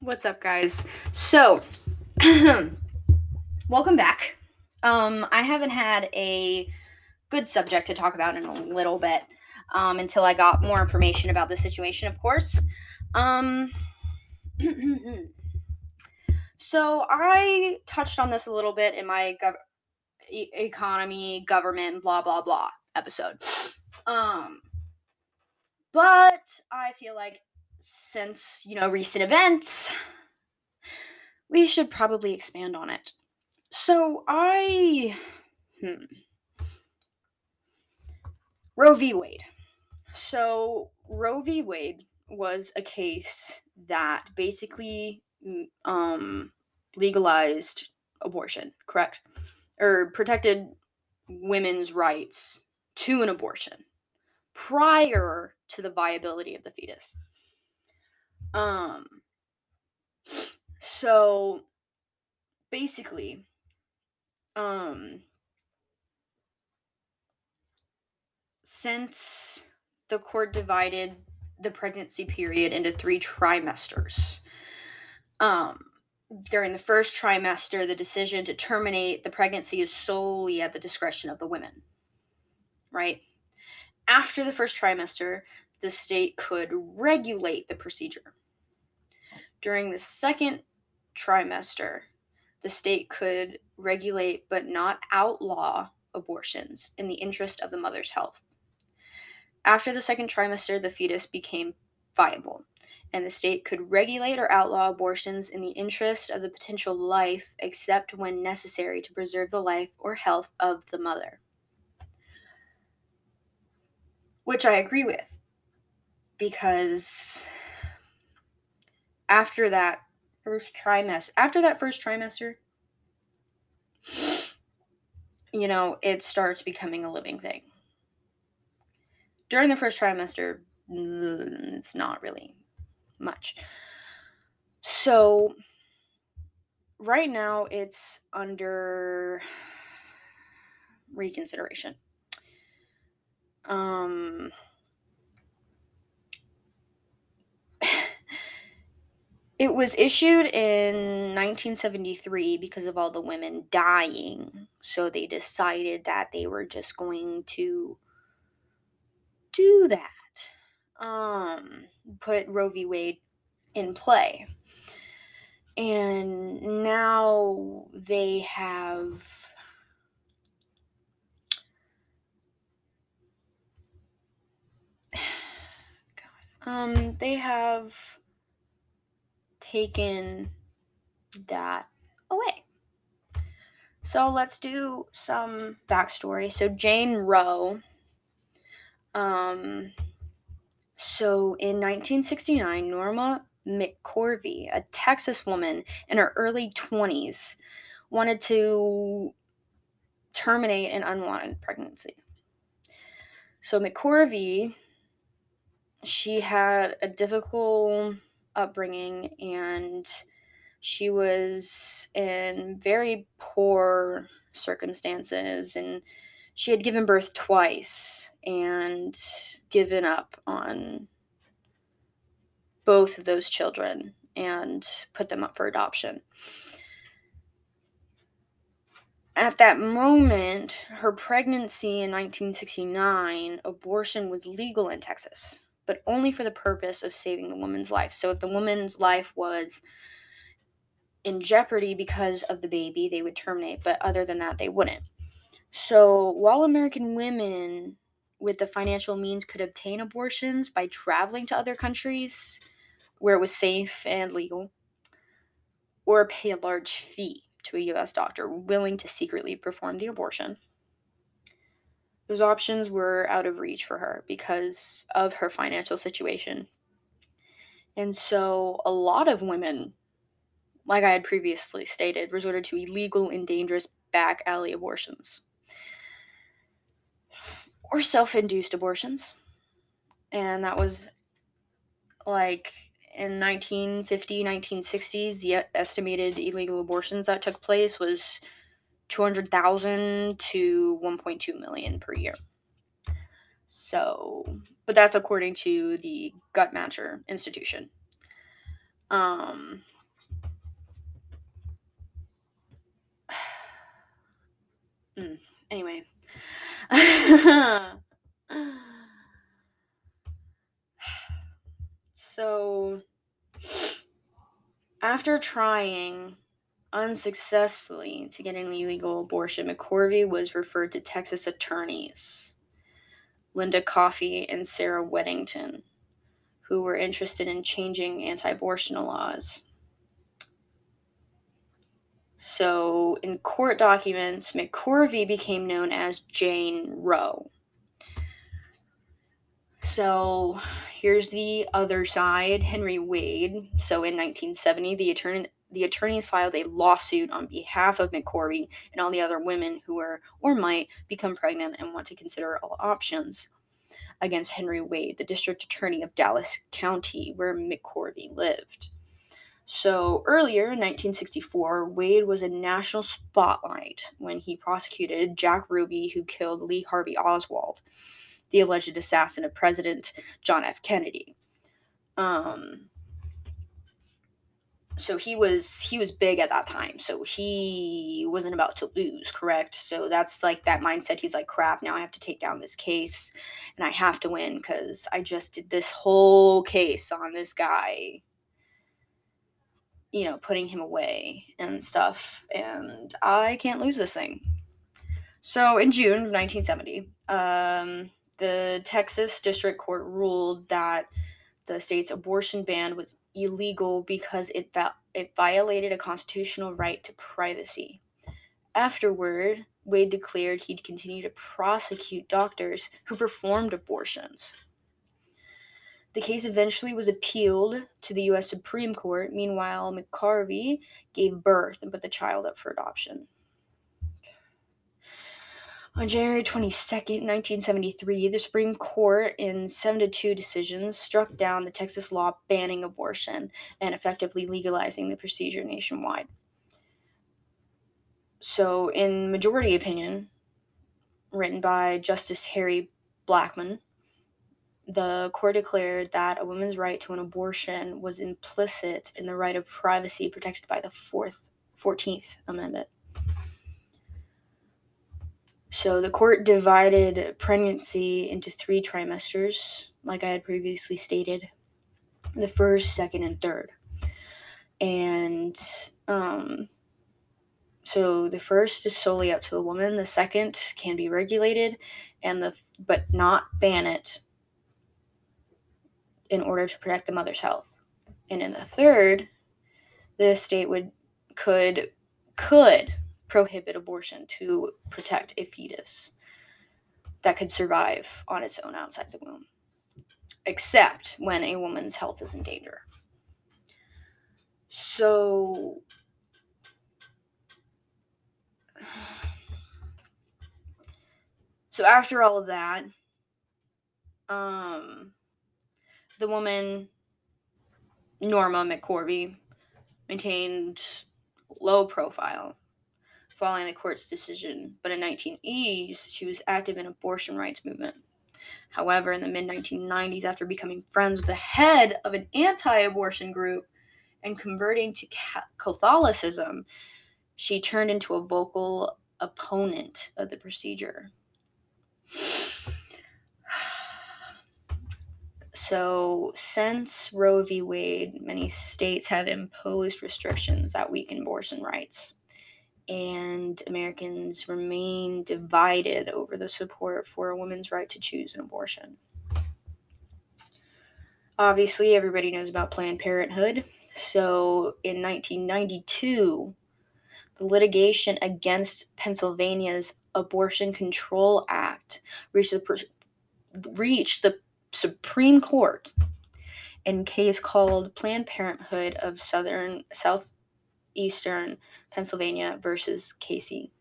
What's up, guys? So, welcome back. Um, I haven't had a good subject to talk about in a little bit um, until I got more information about the situation, of course. Um, so, I touched on this a little bit in my gov- e- economy, government, blah, blah, blah episode. Um, but I feel like since, you know, recent events, we should probably expand on it. So I. Hmm. Roe v. Wade. So Roe v. Wade was a case that basically um, legalized abortion, correct? Or protected women's rights to an abortion prior to the viability of the fetus. Um, so basically, um, since the court divided the pregnancy period into three trimesters, um, during the first trimester, the decision to terminate the pregnancy is solely at the discretion of the women, right? After the first trimester, the state could regulate the procedure. During the second trimester, the state could regulate but not outlaw abortions in the interest of the mother's health. After the second trimester, the fetus became viable, and the state could regulate or outlaw abortions in the interest of the potential life, except when necessary to preserve the life or health of the mother. Which I agree with, because after that first trimester, after that first trimester, you know, it starts becoming a living thing. During the first trimester, mm, it's not really much. So, right now, it's under reconsideration. Um, It was issued in 1973 because of all the women dying. So they decided that they were just going to do that. Um, put Roe v. Wade in play. And now they have um they have taken that away. So let's do some backstory. So Jane Roe, um, so in 1969, Norma McCorvey, a Texas woman in her early 20s, wanted to terminate an unwanted pregnancy. So McCorvey, she had a difficult upbringing and she was in very poor circumstances and she had given birth twice and given up on both of those children and put them up for adoption. At that moment, her pregnancy in 1969, abortion was legal in Texas but only for the purpose of saving the woman's life. So if the woman's life was in jeopardy because of the baby, they would terminate, but other than that, they wouldn't. So while American women with the financial means could obtain abortions by traveling to other countries where it was safe and legal, or pay a large fee to a US doctor willing to secretly perform the abortion those options were out of reach for her because of her financial situation. And so a lot of women, like I had previously stated, resorted to illegal and dangerous back alley abortions or self induced abortions. And that was like in 1950 1960s the estimated illegal abortions that took place was 200,000 to 1.2 million per year. So, but that's according to the Guttmacher Institution. Um, mm, anyway. so, after trying unsuccessfully to get an illegal abortion, McCorvey was referred to Texas attorneys, Linda Coffey and Sarah Weddington, who were interested in changing anti abortion laws. So, in court documents, McCorvey became known as Jane Roe. So, here's the other side Henry Wade. So, in 1970, the attorney the attorneys filed a lawsuit on behalf of McCorvey and all the other women who were or might become pregnant and want to consider all options against Henry Wade, the district attorney of Dallas County, where McCorvey lived. So earlier in 1964, Wade was a national spotlight when he prosecuted Jack Ruby, who killed Lee Harvey Oswald, the alleged assassin of President John F. Kennedy. Um, so he was he was big at that time. So he wasn't about to lose correct? So that's like that mindset. He's like crap now i have to take down this case and i have to win because i just did this whole case on this guy you know putting him away and stuff. And i can't lose this thing. So in june of 1970 um, the texas district court ruled that the state's abortion ban was illegal because it, va- it violated a constitutional right to privacy. Afterward, Wade declared he'd continue to prosecute doctors who performed abortions. The case eventually was appealed to the U.S. Supreme Court. Meanwhile, McCorvey gave birth and put the child up for adoption. On January 22, 1973, the Supreme Court, in 7 to 2 decisions, struck down the Texas law banning abortion and effectively legalizing the procedure nationwide. So, in majority opinion, written by Justice Harry Blackmun, the court declared that a woman's right to an abortion was implicit in the right of privacy protected by the Fourth, 14th Amendment. So the court divided pregnancy into three trimesters, like I had previously stated the first, second, and third. And um, so the first is solely up to the woman, the second can be regulated, and the but not ban it in order to protect the mother's health. And in the third, the state would could could prohibit abortion to protect a fetus that could survive on its own outside the womb, except when a woman's health is in danger. So, so after all of that, um, the woman Norma McCorvey maintained low profile following the court's decision, but in 1980s she was active in abortion rights movement. However, in the mid 1990s, after becoming friends with the head of an anti-abortion group and converting to Catholicism, she turned into a vocal opponent of the procedure. So, since Roe v. Wade, many states have imposed restrictions that weaken abortion rights and Americans remain divided over the support for a woman's right to choose an abortion. Obviously, everybody knows about Planned Parenthood. So, in 1992, the litigation against Pennsylvania's Abortion Control Act reached the, reached the Supreme Court in a case called Planned Parenthood of Southern South Eastern Pennsylvania versus Casey.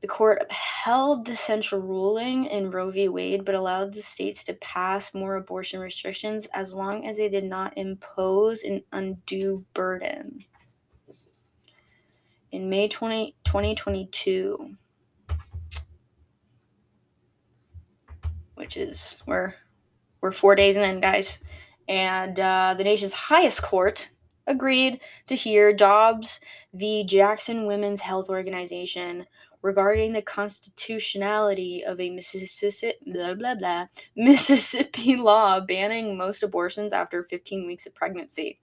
The court upheld the central ruling in Roe v. Wade, but allowed the states to pass more abortion restrictions as long as they did not impose an undue burden. In May 20, 2022, which is we're we're four days in, guys, And uh, the nation's highest court agreed to hear Dobbs v. Jackson Women's Health Organization regarding the constitutionality of a Mississippi blah blah blah Mississippi law banning most abortions after 15 weeks of pregnancy.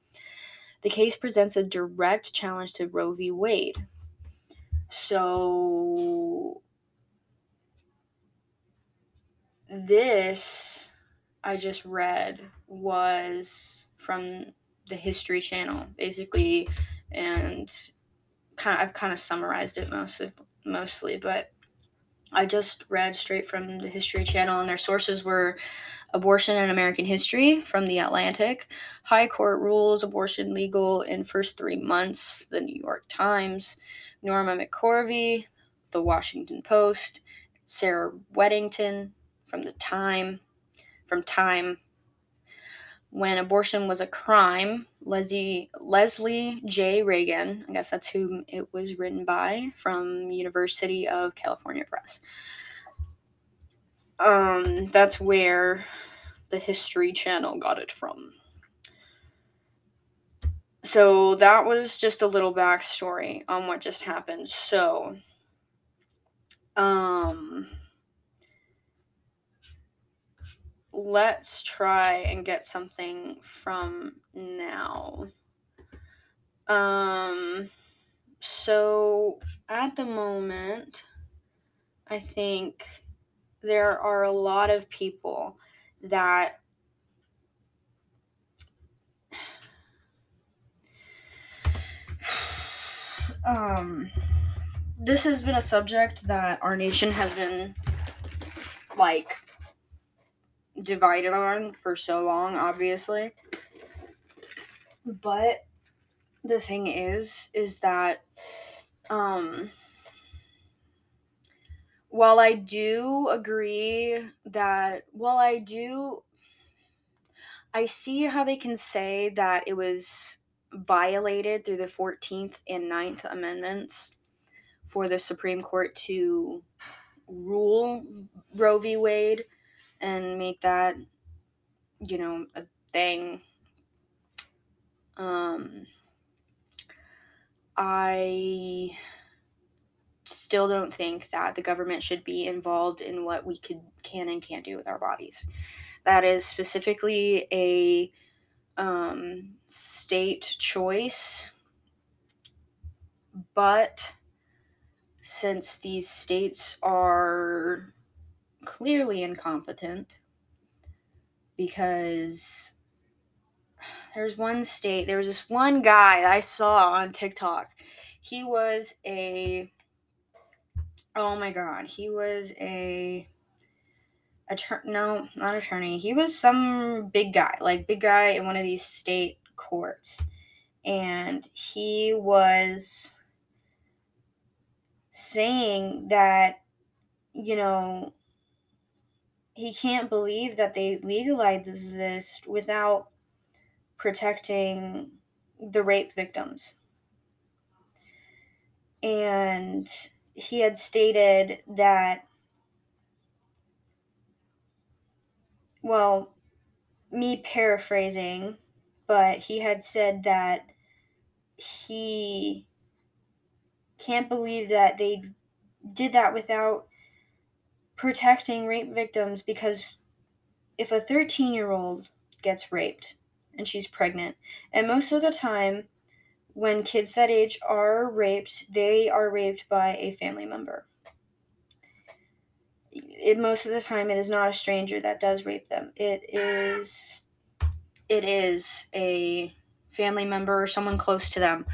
The case presents a direct challenge to Roe v. Wade. So this I just read was from the History Channel, basically, and kind of, I've kind of summarized it mostly, mostly, but I just read straight from the History Channel, and their sources were Abortion in American History from The Atlantic, High Court Rules Abortion Legal in First Three Months, The New York Times, Norma McCorvey, The Washington Post, Sarah Weddington from The Time, from Time, when abortion was a crime, Leslie Leslie J. Reagan, I guess that's who it was written by, from University of California Press. Um, that's where the History Channel got it from. So that was just a little backstory on what just happened. So, um, let's try and get something from now. Um, so at the moment, I think there are a lot of people that um this has been a subject that our nation has been like divided on for so long, obviously. But the thing is, is that um, while I do agree that, while I do, I see how they can say that it was violated through the 14th and 9th Amendments for the Supreme Court to rule Roe v. Wade and make that, you know, a thing. Um, I still don't think that the government should be involved in what we could can and can't do with our bodies. That is specifically a um, state choice, but since these states are clearly incompetent because there's one state, there was this one guy that I saw on TikTok. He was a oh my god, he was a attorney no, not attorney. He was some big guy, like big guy in one of these state courts. And he was saying that you know he can't believe that they legalized this without protecting the rape victims. And he had stated that, well, me paraphrasing, but he had said that he can't believe that they did that without protecting rape victims because if a 13 year old gets raped and she's pregnant, and most of the time, when kids that age are raped, they are raped by a family member. It most of the time it is not a stranger that does rape them. It is it is a family member or someone close to them.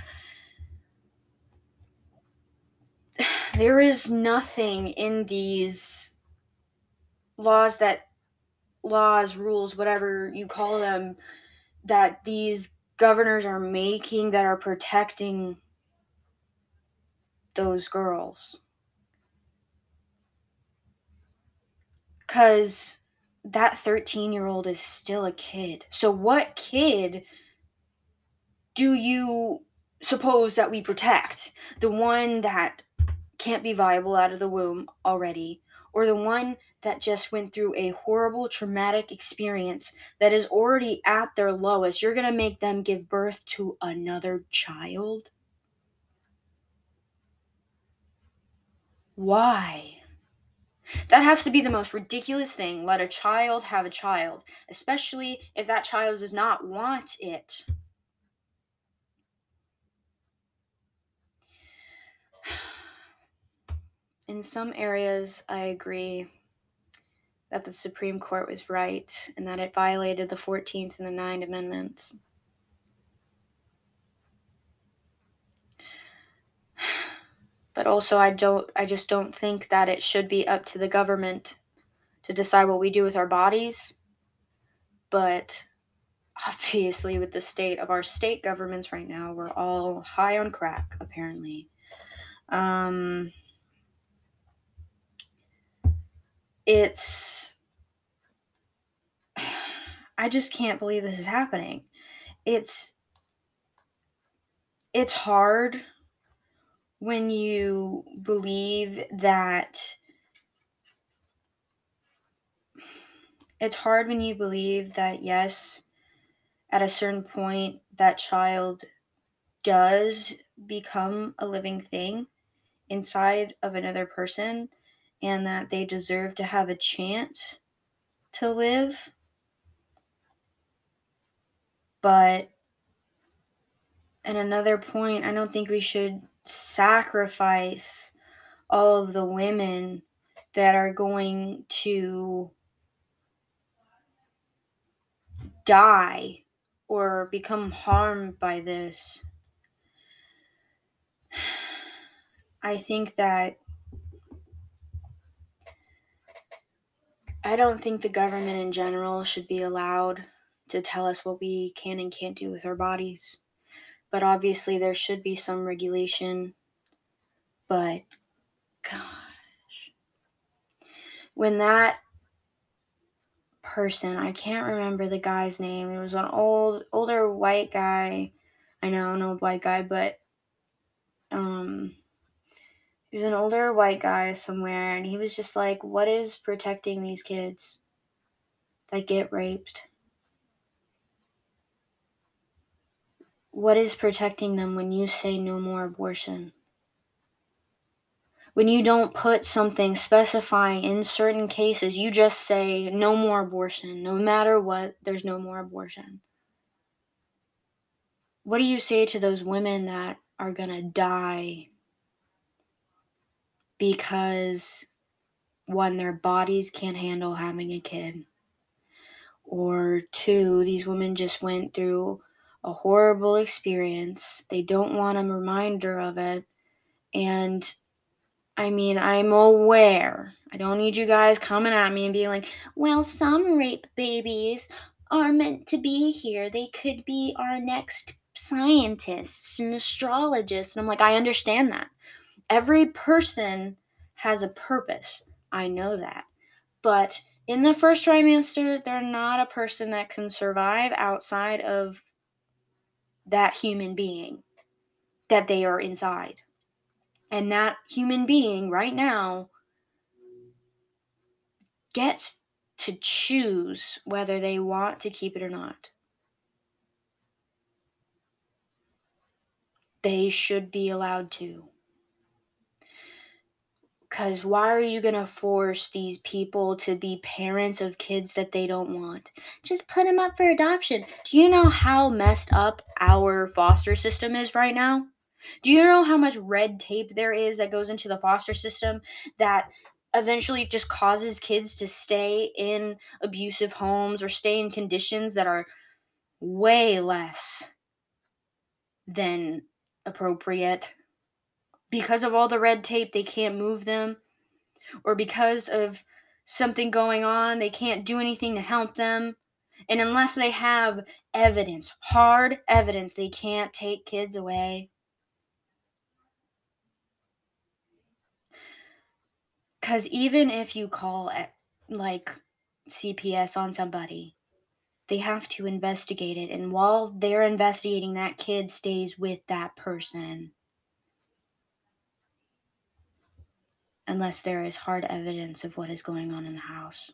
There is nothing in these laws that laws, rules, whatever you call them, that these governors are making that are protecting those girls. Because that 13 year old is still a kid. So, what kid do you suppose that we protect? The one that can't be viable out of the womb already, or the one that just went through a horrible traumatic experience that is already at their lowest, you're going to make them give birth to another child? Why? That has to be the most ridiculous thing. Let a child have a child, especially if that child does not want it. In some areas, I agree that the Supreme Court was right and that it violated the 14th and the Ninth Amendments. But also I don't I just don't think that it should be up to the government to decide what we do with our bodies. But obviously with the state of our state governments right now, we're all high on crack apparently. Um it's I just can't believe this is happening. It's it's hard when you believe that it's hard when you believe that yes at a certain point that child does become a living thing inside of another person and that they deserve to have a chance to live. But at another point, I don't think we should sacrifice all of the women that are going to die or become harmed by this. I think that I don't think the government in general should be allowed to tell us what we can and can't do with our bodies. But obviously, there should be some regulation. But, gosh. When that person, I can't remember the guy's name, it was an old, older white guy. I know, an old white guy, but, um, he was an older white guy somewhere, and he was just like, What is protecting these kids that get raped? What is protecting them when you say no more abortion? When you don't put something specifying in certain cases, you just say no more abortion. No matter what, there's no more abortion. What do you say to those women that are going to die because one, their bodies can't handle having a kid, or two, these women just went through a horrible experience. They don't want a reminder of it. And I mean, I'm aware. I don't need you guys coming at me and being like, well, some rape babies are meant to be here. They could be our next scientists and astrologists. And I'm like, I understand that every person has a purpose. I know that. But in the first trimester, they're not a person that can survive outside of that human being that they are inside. And that human being right now gets to choose whether they want to keep it or not. They should be allowed to. Because why are you going to force these people to be parents of kids that they don't want? Just put them up for adoption. Do you know how messed up our foster system is right now? Do you know how much red tape there is that goes into the foster system that eventually just causes kids to stay in abusive homes or stay in conditions that are way less than appropriate? Because of all the red tape, they can't move them, or because of something going on, they can't do anything to help them. And unless they have evidence, hard evidence, they can't take kids away. Because even if you call it like CPS on somebody, they have to investigate it. And while they're investigating, that kid stays with that person. Unless there is hard evidence of what is going on in the house.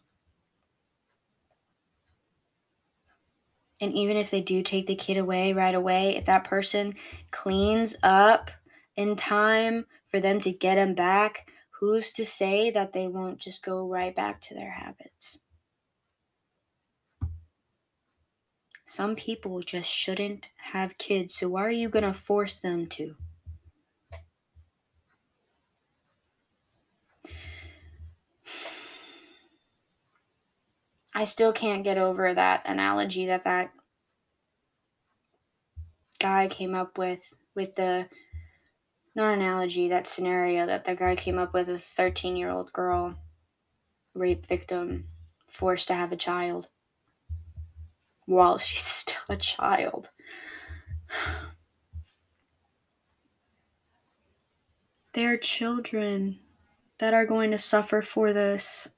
And even if they do take the kid away right away, if that person cleans up in time for them to get him back, who's to say that they won't just go right back to their habits? Some people just shouldn't have kids, so why are you going to force them to? I still can't get over that analogy that that guy came up with with the not analogy that scenario that the guy came up with a 13 year old girl rape victim forced to have a child while she's still a child. They're children that are going to suffer for this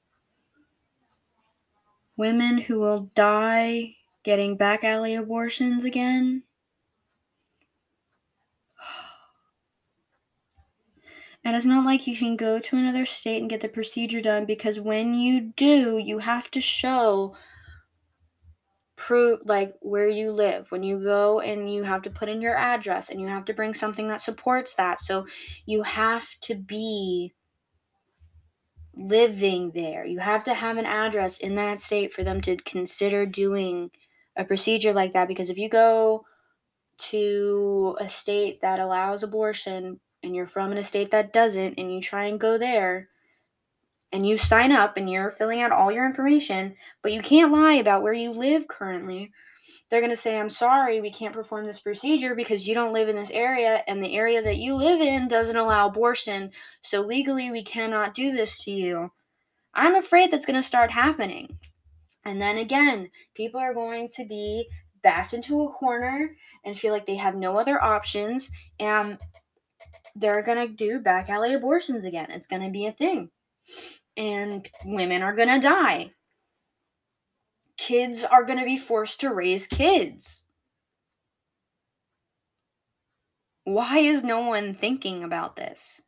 women who will die getting back alley abortions again. And it's not like you can go to another state and get the procedure done because when you do, you have to show prove like where you live. When you go and you have to put in your address and you have to bring something that supports that. So you have to be living there. You have to have an address in that state for them to consider doing a procedure like that because if you go to a state that allows abortion and you're from an state that doesn't and you try and go there and you sign up and you're filling out all your information, but you can't lie about where you live currently, they're going to say, I'm sorry, we can't perform this procedure because you don't live in this area and the area that you live in doesn't allow abortion. So legally, we cannot do this to you. I'm afraid that's going to start happening. And then again, people are going to be backed into a corner and feel like they have no other options and they're going to do back alley abortions again. It's going to be a thing. And women are going to die kids are going to be forced to raise kids. Why is no one thinking about this?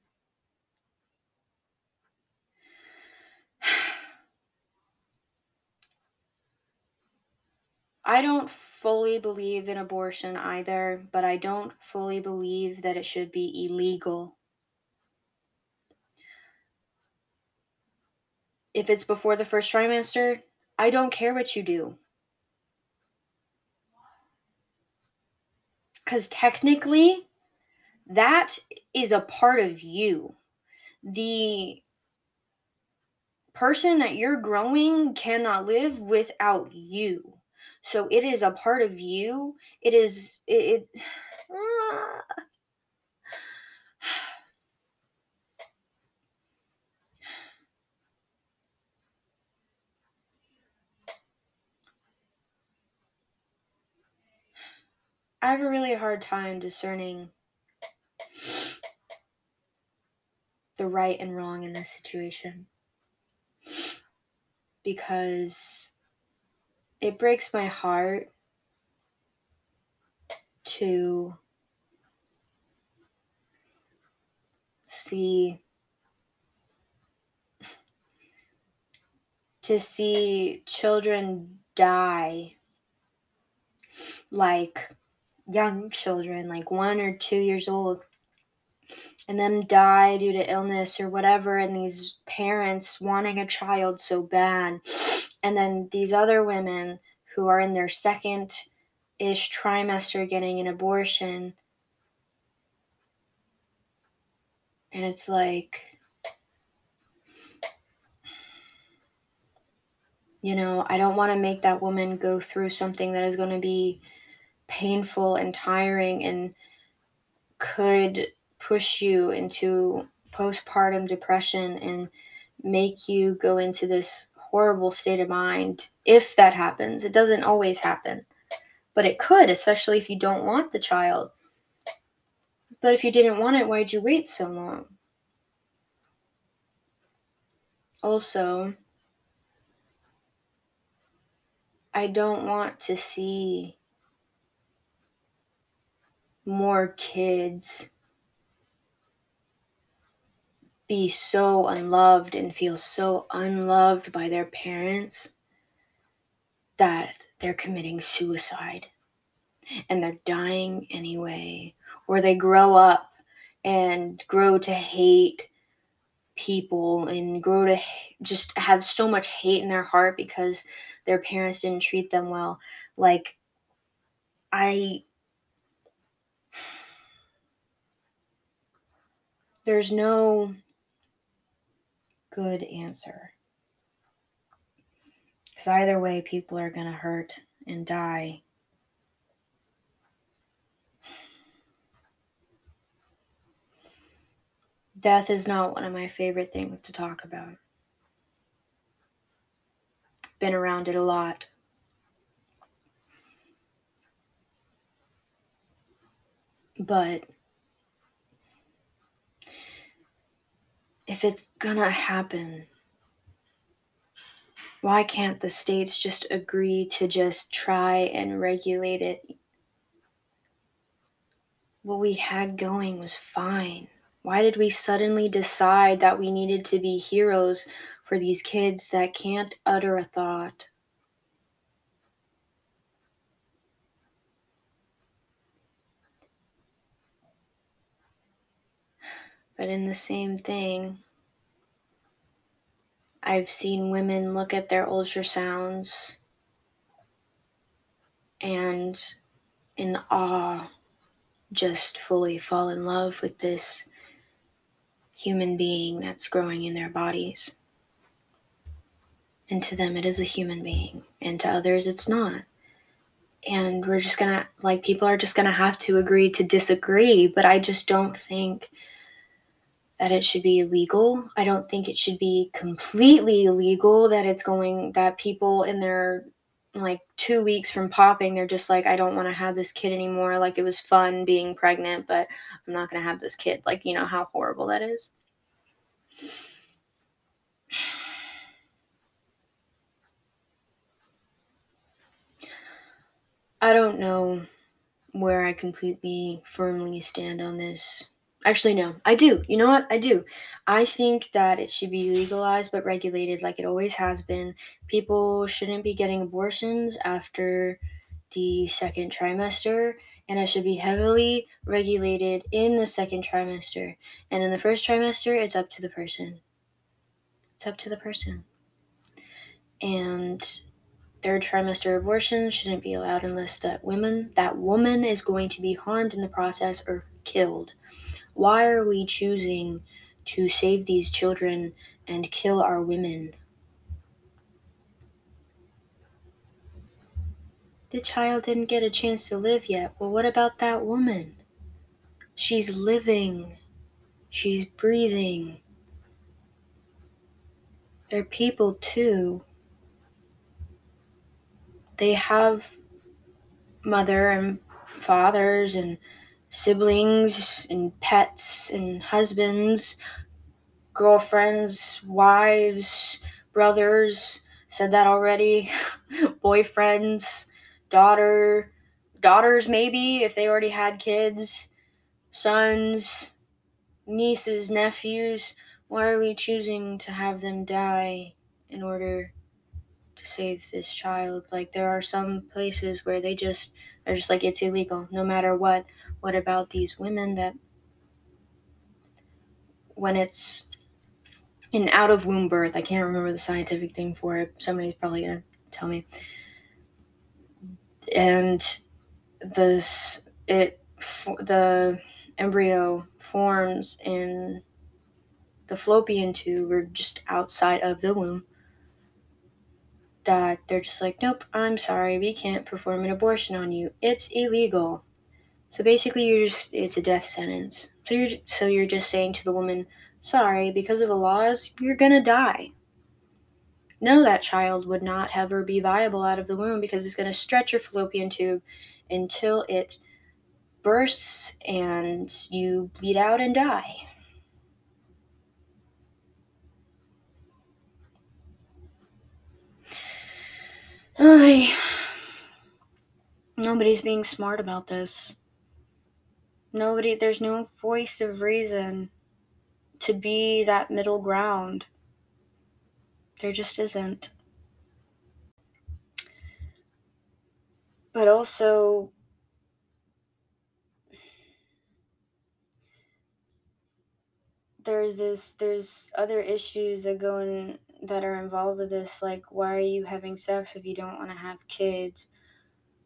I don't fully believe in abortion either, but I don't fully believe that it should be illegal. If it's before the first trimester, I don't care what you do. Because technically, that is a part of you. The person that you're growing cannot live without you. So it is a part of you. It is, it, it ah, I have a really hard time discerning the right and wrong in this situation. Because it breaks my heart to see to see children die like young children, like one or two years old, and them die due to illness or whatever, and these parents wanting a child so bad, and then these other women who are in their second ish trimester getting an abortion. And it's like, you know, I don't want to make that woman go through something that is going to be painful and tiring and could push you into postpartum depression and make you go into this horrible state of mind if that happens. It doesn't always happen, but it could, especially if you don't want the child. But if you didn't want it, why'd you wait so long? Also, I don't want to see more kids be so unloved and feel so unloved by their parents that they're committing suicide and they're dying anyway, or they grow up and grow to hate people and grow to just have so much hate in their heart because their parents didn't treat them well. Like, I. There's no good answer. Because either way, people are going to hurt and die. Death is not one of my favorite things to talk about. Been around it a lot. But if it's gonna happen, why can't the states just agree to just try and regulate it? What we had going was fine. Why did we suddenly decide that we needed to be heroes for these kids that can't utter a thought? But in the same thing, I've seen women look at their ultrasounds and in awe just fully fall in love with this human being that's growing in their bodies. And to them, it is a human being, and to others, it's not. And we're just gonna, like, people are just gonna have to agree to disagree, but I just don't think that it should be illegal. I don't think it should be completely illegal that it's going that people in their like 2 weeks from popping they're just like I don't want to have this kid anymore. Like it was fun being pregnant, but I'm not going to have this kid. Like, you know how horrible that is. I don't know where I completely firmly stand on this. Actually, no, I do. You know what? I do. I think that it should be legalized but regulated like it always has been. People shouldn't be getting abortions after the second trimester, and it should be heavily regulated in the second trimester. And in the first trimester, it's up to the person. It's up to the person. And third trimester abortions shouldn't be allowed unless that woman that woman is going to be harmed in the process or killed. Why are we choosing to save these children and kill our women? The child didn't get a chance to live yet. Well, what about that woman? She's living. She's breathing. They're people too. They have mother and fathers and siblings and pets and husbands, girlfriends, wives, brothers, said that already, boyfriends, daughter, daughters maybe if they already had kids, sons, nieces, nephews. Why are we choosing to have them die in order to save this child? Like there are some places where they just are just like it's illegal no matter what what about these women that when it's an out of womb birth, I can't remember the scientific thing for it. Somebody's probably going to tell me. And this it the embryo forms in the fallopian tube or just outside of the womb that they're just like, nope, I'm sorry, we can't perform an abortion on you. It's illegal. So basically, you're just it's a death sentence. So you're so you're just saying to the woman, sorry, because of the laws, you're gonna die. No, that child would not ever be viable out of the womb because it's gonna stretch your fallopian tube until it bursts and you bleed out and die. Nobody's being smart about this. Nobody, there's no voice of reason to be that middle ground. There just isn't. But also, there's this there's other issues that go in that are involved with this like why are you having sex if you don't want to have kids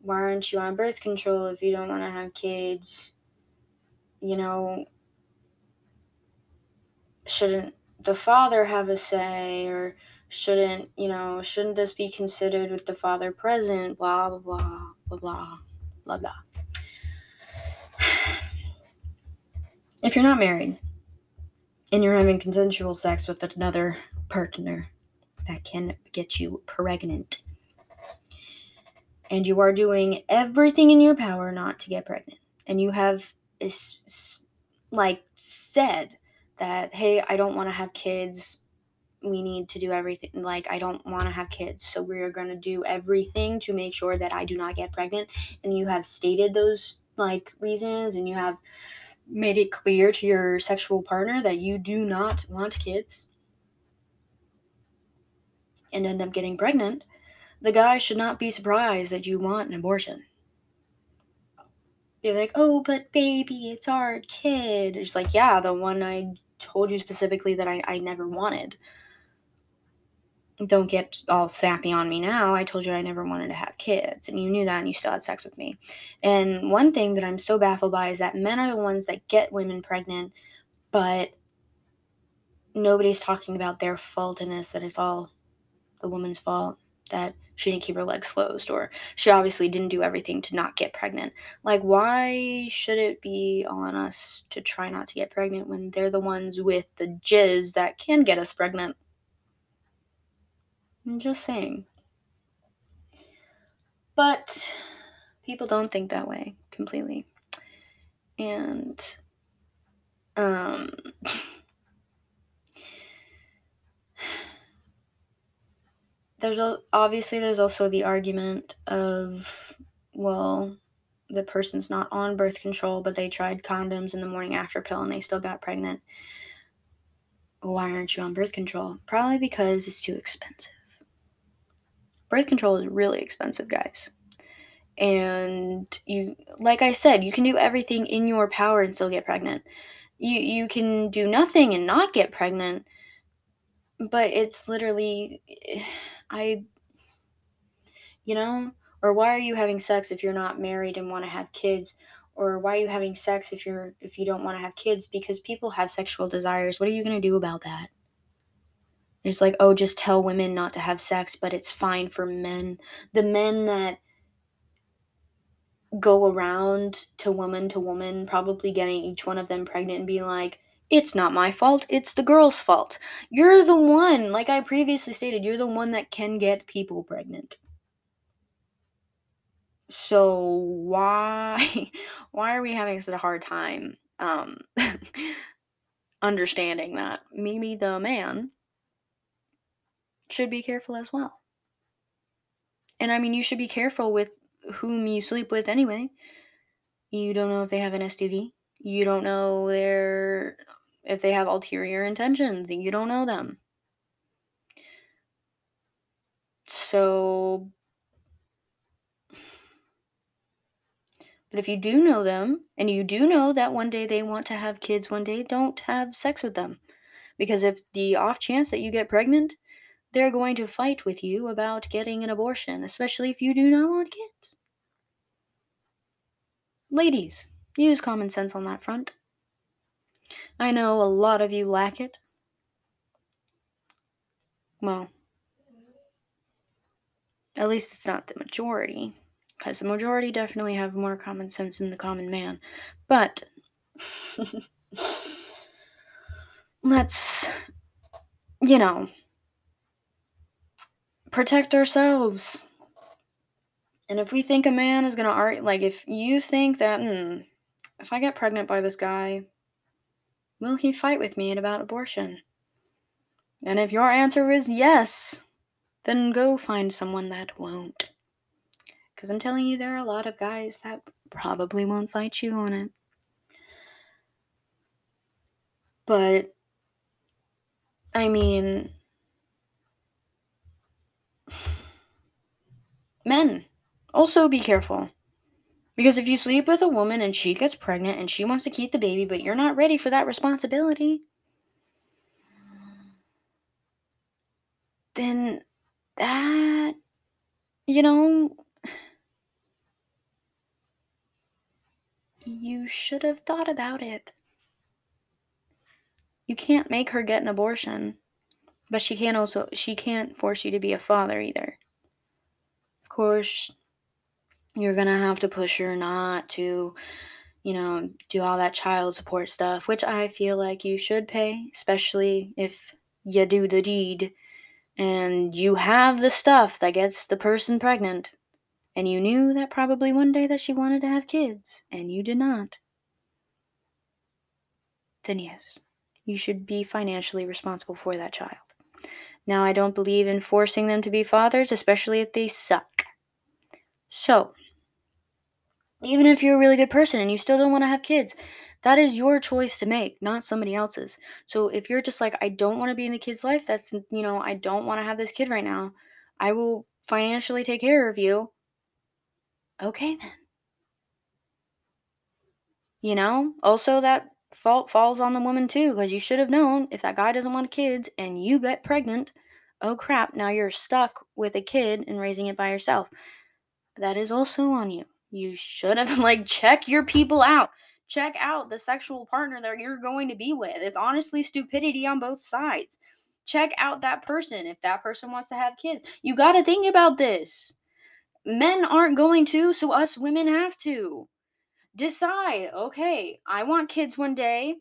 why aren't you on birth control if you don't want to have kids you know shouldn't the father have a say or shouldn't you know shouldn't this be considered with the father present blah blah blah blah blah blah blah. If you're not married and you're having consensual sex with another partner that can get you pregnant. And you are doing everything in your power not to get pregnant. And you have like said that hey i don't want to have kids. We need to do everything like i don't want to have kids. So we're going to do everything to make sure that i do not get pregnant. And you have stated those like reasons and you have made it clear to your sexual partner that you do not want kids and end up getting pregnant the guy should not be surprised that you want an abortion be like oh but baby it's our kid it's like yeah the one i told you specifically that i, I never wanted don't get all sappy on me now. I told you I never wanted to have kids, and you knew that, and you still had sex with me. And one thing that I'm so baffled by is that men are the ones that get women pregnant, but nobody's talking about their fault in this, that it's all the woman's fault, that she didn't keep her legs closed, or she obviously didn't do everything to not get pregnant. Like, why should it be on us to try not to get pregnant when they're the ones with the jizz that can get us pregnant? I'm just saying. But people don't think that way completely. And um there's a, obviously there's also the argument of well the person's not on birth control but they tried condoms in the morning after pill and they still got pregnant why aren't you on birth control probably because it's too expensive birth control is really expensive, guys. And you like I said, you can do everything in your power and still get pregnant. You you can do nothing and not get pregnant. But it's literally I you know, or why are you having sex if you're not married and want to have kids? Or why are you having sex if you're if you don't want to have kids because people have sexual desires. What are you to do about that? It's like, oh, just tell women not to have sex, but it's fine for men. The men that go around to woman to woman, probably getting each one of them pregnant and being like, it's not my fault, it's the girl's fault. You're the one, like I previously stated, you're the one that can get people pregnant. So why why are we having such a hard time um understanding that? Maybe the man should be careful as well. And I mean, you should be careful with whom you sleep with anyway. You don't know if they have an STD. You don't know their if they have ulterior intentions. You don't know them. So But if you do know them and you do know that one day they want to have kids one day, don't have sex with them. Because if the off chance that you get pregnant they're going to fight with you about getting an abortion, especially if you do not want kids. Ladies, use common sense on that front. I know a lot of you lack it. Well, at least it's not the majority, because the majority definitely have more common sense than the common man. But let's, you know, protect ourselves. And if we think a man is going to argue, like if you think that, hmm, if I get pregnant by this guy, will he fight with me about abortion? And if your answer is yes, then go find someone that won't. Because I'm telling you, there are a lot of guys that probably won't fight you on it. But I mean, men, also be careful. Because if you sleep with a woman and she gets pregnant and she wants to keep the baby, but you're not ready for that responsibility, then that, you know, you should have thought about it. You can't make her get an abortion, but she can't also she can't force you to be a father either. Of course, you're going to have to push her not to you know, do all that child support stuff, which I feel like you should pay, especially if you do the deed and you have the stuff that gets the person pregnant and you knew that probably one day that she wanted to have kids and you did not then yes you should be financially responsible for that child. Now i don't believe in forcing them to be fathers especially if they suck. So even if you're a really good person and you still don't want to have kids that is your choice to make not somebody else's so if you're just like i don't want to be in the kid's life that's you know i don't want to have this kid right now i will financially take care of you okay then. You know, also that fault falls on the woman too, because you should have known if that guy doesn't want kids and you get pregnant, oh crap, now you're stuck with a kid and raising it by yourself. That is also on you. You should have, like, check your people out. Check out the sexual partner that you're going to be with. It's honestly stupidity on both sides. Check out that person if that person wants to have kids. You got to think about this men aren't going to, so us women have to. Decide, okay, I want kids one day.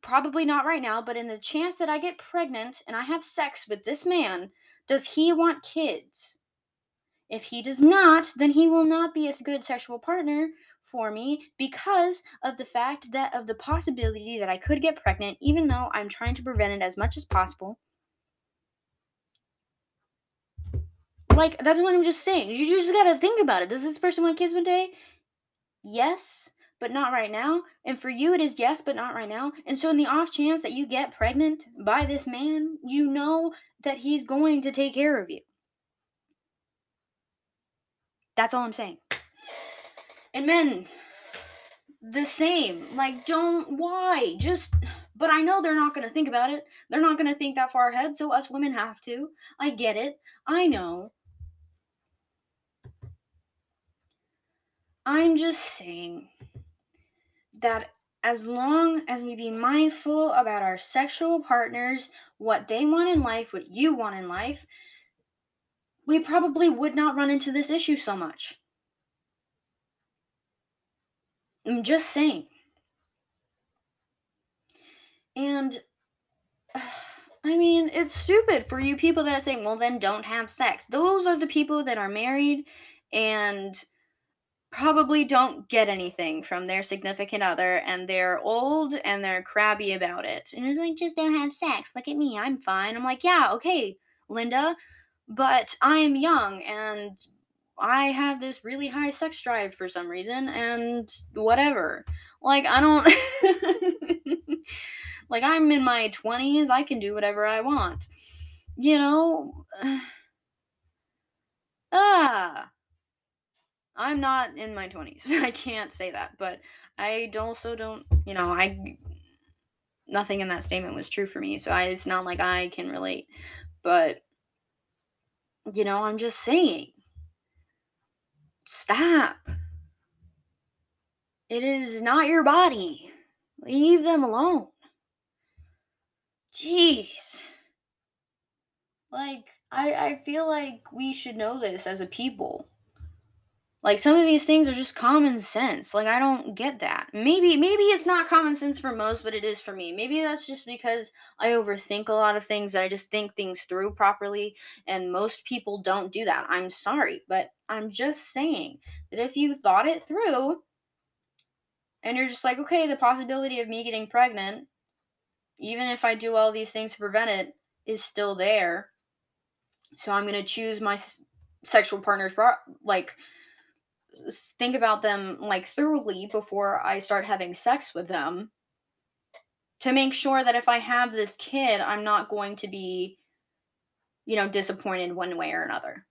Probably not right now, but in the chance that I get pregnant and I have sex with this man, does he want kids? If he does not, then he will not be a good sexual partner for me because of the fact that of the possibility that I could get pregnant, even though I'm trying to prevent it as much as possible. Like, that's what I'm just saying. You just gotta think about it. Does this person want kids one day? Yes, but not right now. And for you, it is yes, but not right now. And so, in the off chance that you get pregnant by this man, you know that he's going to take care of you. That's all I'm saying. And men, the same. Like, don't, why? Just, but I know they're not going to think about it. They're not going to think that far ahead, so us women have to. I get it. I know. I'm just saying that as long as we be mindful about our sexual partners, what they want in life, what you want in life, we probably would not run into this issue so much. I'm just saying. And I mean, it's stupid for you people that are saying, well, then don't have sex. Those are the people that are married and probably don't get anything from their significant other and they're old and they're crabby about it. And it's like, just don't have sex. Look at me, I'm fine. I'm like, yeah, okay, Linda, but I am young and I have this really high sex drive for some reason and whatever. Like, I don't. like, I'm in my 20s, I can do whatever I want. You know? ah I'm not in my 20s. I can't say that, but I also don't, you know, I nothing in that statement was true for me, so I, it's not like I can relate. But you know, I'm just saying stop. It is not your body. Leave them alone. Jeez. Like I I feel like we should know this as a people like some of these things are just common sense. Like I don't get that. Maybe maybe it's not common sense for most, but it is for me. Maybe that's just because I overthink a lot of things that I just think things through properly and most people don't do that. I'm sorry, but I'm just saying that if you thought it through and you're just like, "Okay, the possibility of me getting pregnant even if I do all these things to prevent it is still there." So I'm going to choose my sexual partner's like think about them like thoroughly before I start having sex with them. to make sure that if I have this kid, I'm not going to be, you know, disappointed one way or another.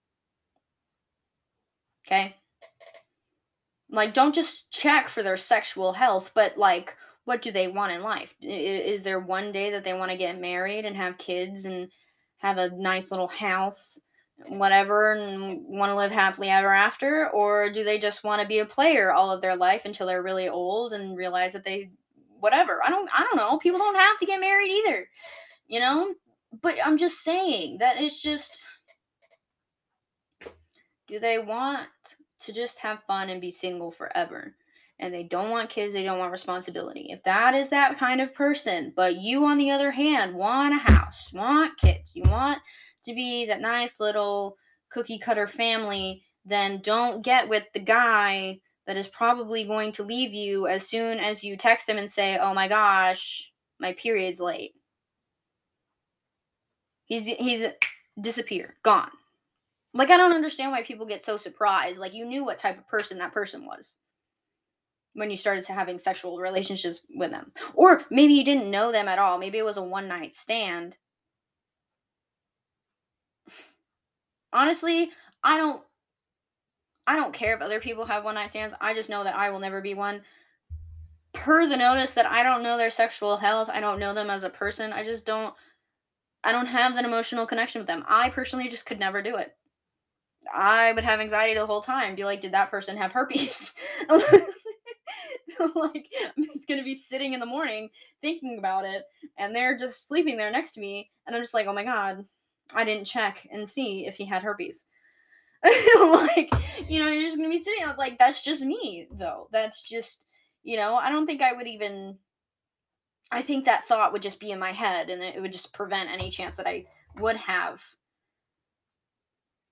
Okay? Like, don't just check for their sexual health, but like, what do they want in life? Is there one day that they want to get married and have kids and have a nice little house, whatever, and want to live happily ever after? Or do they just want to be a player all of their life until they're really old and realize that they whatever. I don't I don't know. People don't have to get married either. You know? But I'm just saying that it's just do they want to just have fun and be single forever? And they don't want kids, they don't want responsibility. If that is that kind of person, but you on the other hand want a house, want kids, you want to be that nice little cookie cutter family, then don't get with the guy that is probably going to leave you as soon as you text him and say, "Oh my gosh, my period's late." He's he's disappeared, gone. Like I don't understand why people get so surprised. Like you knew what type of person that person was when you started having sexual relationships with them. Or maybe you didn't know them at all. Maybe it was a one night stand. Honestly, I don't I don't care if other people have one night stands. I just know that I will never be one. Per the notice that I don't know their sexual health, I don't know them as a person. I just don't I don't have that emotional connection with them. I personally just could never do it. I would have anxiety the whole time. Be like, did that person have herpes? like I'm just gonna be sitting in the morning thinking about it, and they're just sleeping there next to me, and I'm just like, oh my god, I didn't check and see if he had herpes. like, you know, you're just gonna be sitting like that's just me though. That's just you know, I don't think I would even I think that thought would just be in my head and it would just prevent any chance that I would have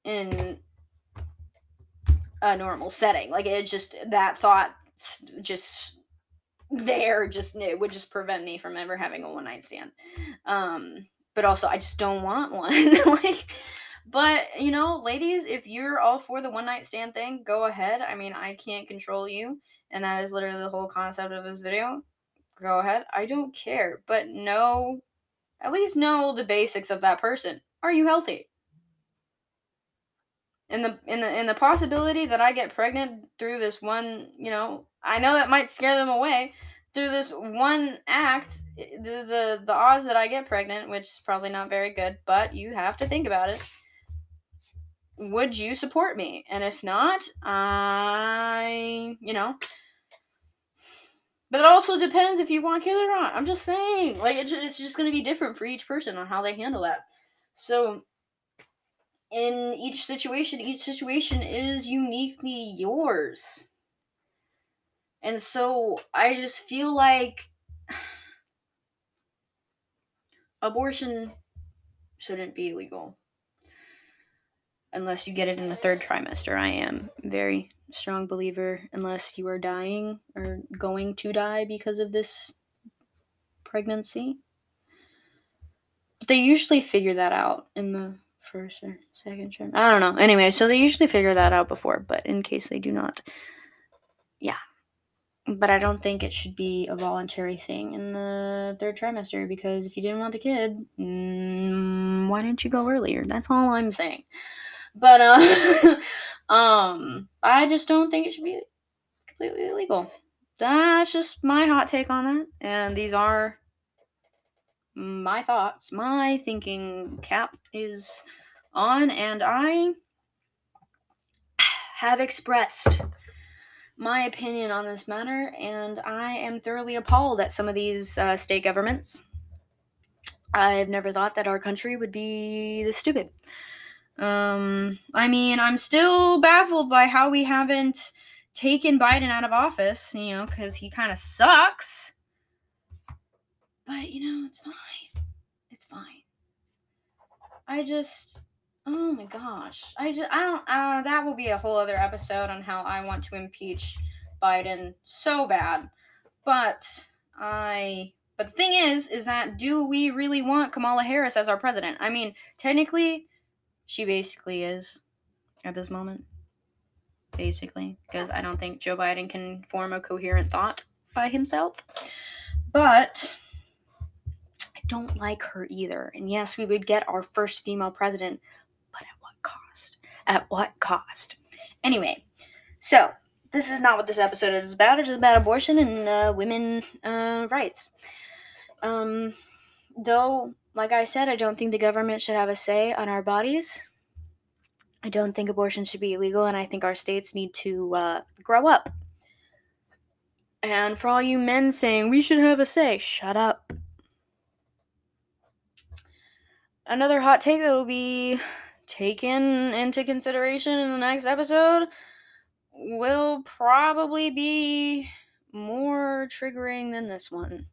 in a normal setting. Like it just that thought just there just it would just prevent me from ever having a one night stand. Um but also I just don't want one. like but, you know, ladies, if you're all for the one night stand thing, go ahead. I mean, I can't control you. And that is literally the whole concept of this video. Go ahead. I don't care. But know, at least know the basics of that person. Are you healthy? In the in the in the possibility that I get pregnant through this one, you know, I know that might scare them away. Through this one act, eh, the the, the odds that I get pregnant, which is probably not very good, but you have to think about it would you support me? And if not, I, you know. But it also depends if you want kids or not. I'm just saying. Like, it's just going to be different for each person on how they handle that. So, in each situation, each situation is uniquely yours. And so, I just feel like abortion shouldn't be legal unless you get it in the third trimester. I am very strong believer unless you are dying or going to die because of this pregnancy. But they usually figure that out in the first or second trimester. I don't know. Anyway, so they usually figure that out before, but in case they do not, yeah. But I don't think it should be a voluntary thing in the third trimester because if you didn't want the kid, mm, why didn't you go earlier? That's all I'm saying. But uh, um, I just don't think it should be completely illegal. That's just my hot take on that. And these are my thoughts. My thinking cap is on, and I have expressed my opinion on this matter, and I am thoroughly appalled at some of these uh, state governments. I've never thought that our country would be this stupid. Um, I mean, I'm still baffled by how we haven't taken Biden out of office, you know, because he kind of sucks. But, you know, it's fine. It's fine. I just, oh my gosh. I just, I don't, uh, that will be a whole other episode on how I want to impeach Biden so bad. But I, but the thing is, is that do we really want Kamala Harris as our president? I mean, technically, she basically is at this moment. Basically, because I don't think Joe Biden can form a coherent thought by himself. But I don't like her either. And yes, we would get our first female president, but at what cost? At what cost? Anyway, so this is not what this episode is about. It is about abortion and uh, women uh, rights. Um, though, like I said, I don't think the government should have a say on our bodies. I don't think abortion should be illegal, and I think our states need to uh, grow up. And for all you men saying we should have a say, shut up. Another hot take that will be taken into consideration in the next episode will probably be more triggering than this one.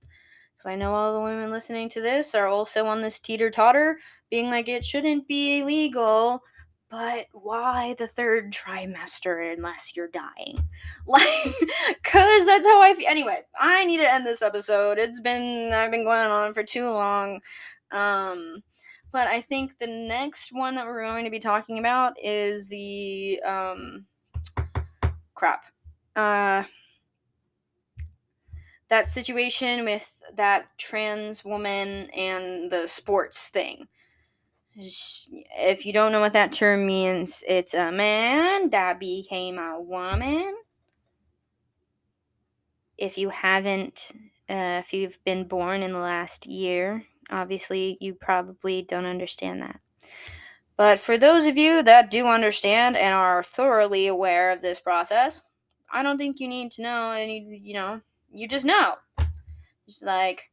Because I know all the women listening to this are also on this teeter totter, being like, it shouldn't be illegal, but why the third trimester unless you're dying? Like, because that's how I feel. Anyway, I need to end this episode. It's been, I've been going on for too long. Um, but I think the next one that we're going to be talking about is the, um, crap. Uh, that situation with that trans woman and the sports thing. If you don't know what that term means, it's a man that became a woman. If you haven't, uh, if you've been born in the last year, obviously you probably don't understand that. But for those of you that do understand and are thoroughly aware of this process, I don't think you need to know any, you know, you just know. It's like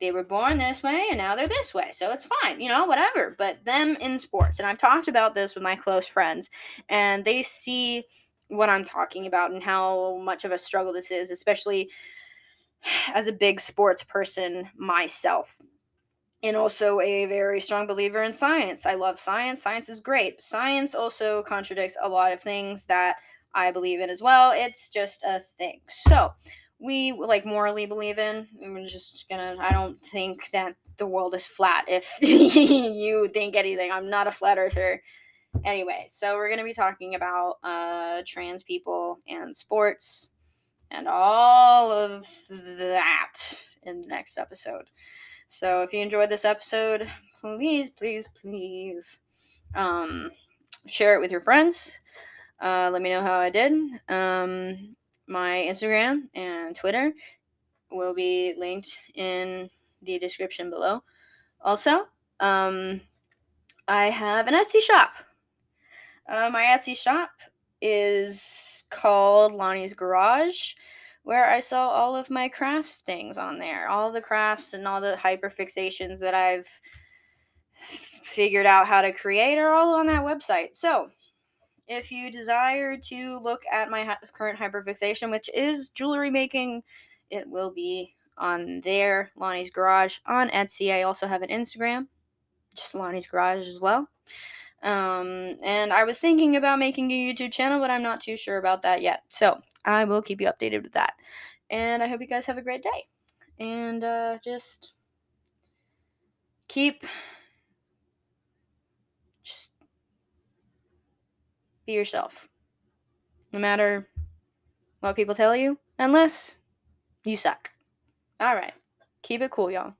they were born this way and now they're this way. So it's fine, you know, whatever. But them in sports, and I've talked about this with my close friends, and they see what I'm talking about and how much of a struggle this is, especially as a big sports person myself and also a very strong believer in science. I love science. Science is great. Science also contradicts a lot of things that I believe in as well. It's just a thing. So, we like morally believe in. I'm just gonna, I don't think that the world is flat if you think anything. I'm not a flat earther. Anyway, so we're gonna be talking about uh, trans people and sports and all of that in the next episode. So if you enjoyed this episode, please, please, please um, share it with your friends. Uh, let me know how I did. Um, my Instagram and Twitter will be linked in the description below. Also, um, I have an Etsy shop. Uh, my Etsy shop is called Lani's Garage where I sell all of my crafts things on there. All the crafts and all the hyperfixations that I've figured out how to create are all on that website. So, if you desire to look at my hi- current hyperfixation, which is jewelry making, it will be on there, Lani's Garage on Etsy. I also have an Instagram, just Lani's Garage as well. Um, and I was thinking about making a YouTube channel, but I'm not too sure about that yet. So I will keep you updated with that. And I hope you guys have a great day. And uh, just keep just be yourself. No matter what people tell you, unless you suck. All right. Keep it cool, y'all.